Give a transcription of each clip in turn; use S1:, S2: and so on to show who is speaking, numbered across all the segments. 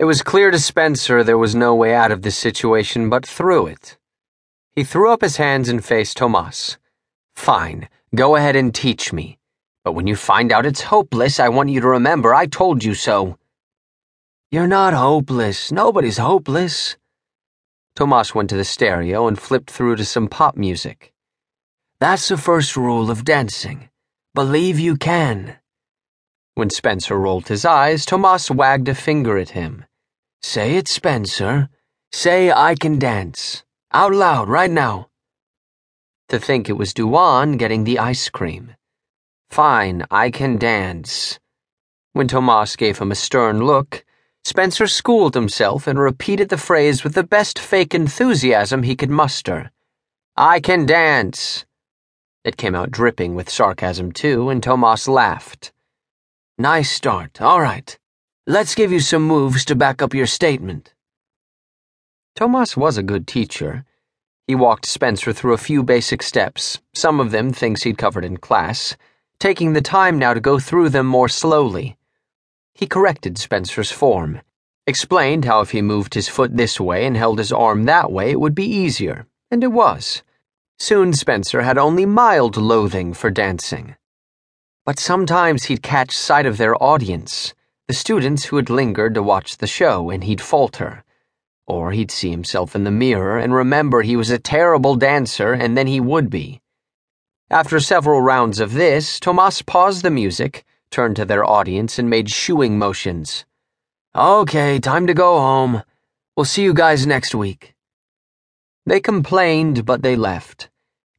S1: It was clear to Spenser there was no way out of this situation but through it. He threw up his hands and faced Tomas. Fine, go ahead and teach me. But when you find out it's hopeless, I want you to remember I told you so.
S2: You're not hopeless. Nobody's hopeless.
S1: Tomas went to the stereo and flipped through to some pop music.
S2: That's the first rule of dancing. Believe you can.
S1: When Spenser rolled his eyes, Tomas wagged a finger at him.
S2: Say it, Spenser. Say I can dance. Out loud, right now.
S1: To think it was Duon getting the ice cream. Fine, I can dance. When Tomas gave him a stern look, Spenser schooled himself and repeated the phrase with the best fake enthusiasm he could muster. I can dance. It came out dripping with sarcasm, too, and Tomas laughed.
S2: Nice start. All right. Let's give you some moves to back up your statement.
S1: Tomas was a good teacher. He walked Spenser through a few basic steps, some of them things he'd covered in class, taking the time now to go through them more slowly. He corrected Spenser's form, explained how if he moved his foot this way and held his arm that way, it would be easier, and it was. Soon Spenser had only mild loathing for dancing. But sometimes he'd catch sight of their audience the students who had lingered to watch the show, and he'd falter. Or he'd see himself in the mirror and remember he was a terrible dancer, and then he would be. After several rounds of this, Tomas paused the music, turned to their audience, and made shooing motions.
S2: Okay, time to go home. We'll see you guys next week.
S1: They complained, but they left.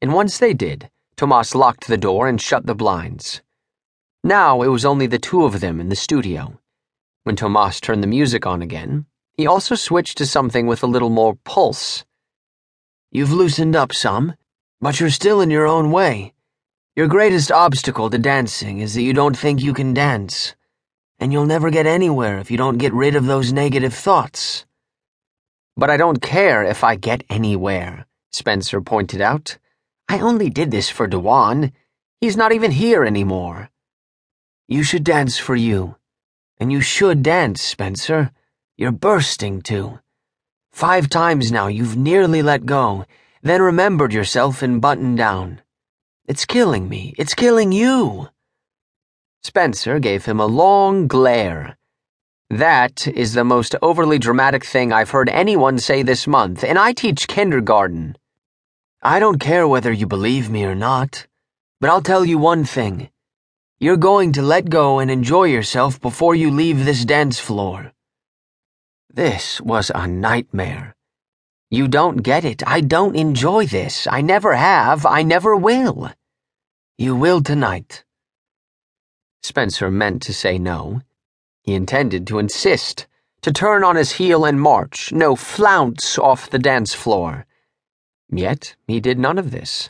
S1: And once they did, Tomas locked the door and shut the blinds. Now it was only the two of them in the studio. When Tomas turned the music on again, he also switched to something with a little more pulse.
S2: You've loosened up some, but you're still in your own way. Your greatest obstacle to dancing is that you don't think you can dance. And you'll never get anywhere if you don't get rid of those negative thoughts.
S1: But I don't care if I get anywhere, Spenser pointed out. I only did this for Duon. He's not even here anymore.
S2: You should dance for you. And you should dance, Spenser. You're bursting to. Five times now you've nearly let go, then remembered yourself and buttoned down. It's killing me. It's killing you.
S1: Spenser gave him a long glare. That is the most overly dramatic thing I've heard anyone say this month, and I teach kindergarten.
S2: I don't care whether you believe me or not, but I'll tell you one thing. You're going to let go and enjoy yourself before you leave this dance floor.
S1: This was a nightmare. You don't get it. I don't enjoy this. I never have. I never will.
S2: You will tonight.
S1: Spenser meant to say no. He intended to insist, to turn on his heel and march, no flounce off the dance floor. Yet he did none of this.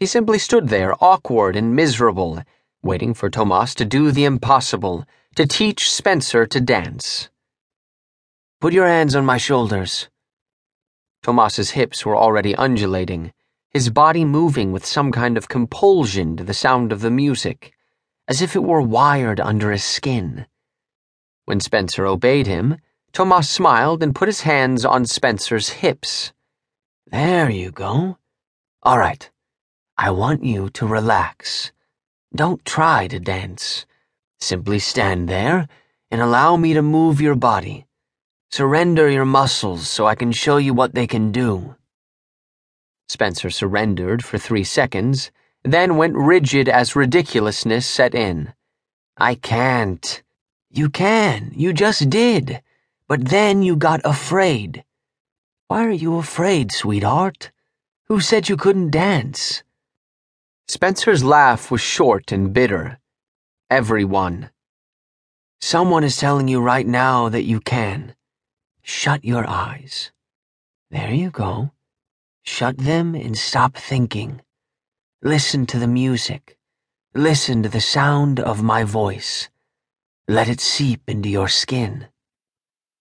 S1: He simply stood there, awkward and miserable waiting for Tomas to do the impossible, to teach Spenser to dance.
S2: Put your hands on my shoulders.
S1: Tomas's hips were already undulating, his body moving with some kind of compulsion to the sound of the music, as if it were wired under his skin. When Spenser obeyed him, Tomas smiled and put his hands on Spenser's hips.
S2: There you go. All right. I want you to relax. Don't try to dance. Simply stand there and allow me to move your body. Surrender your muscles so I can show you what they can do.
S1: Spenser surrendered for three seconds, then went rigid as ridiculousness set in.
S2: I can't. You can. You just did. But then you got afraid. Why are you afraid, sweetheart? Who said you couldn't dance?
S1: Spenser's laugh was short and bitter. Everyone.
S2: Someone is telling you right now that you can. Shut your eyes. There you go. Shut them and stop thinking. Listen to the music. Listen to the sound of my voice. Let it seep into your skin.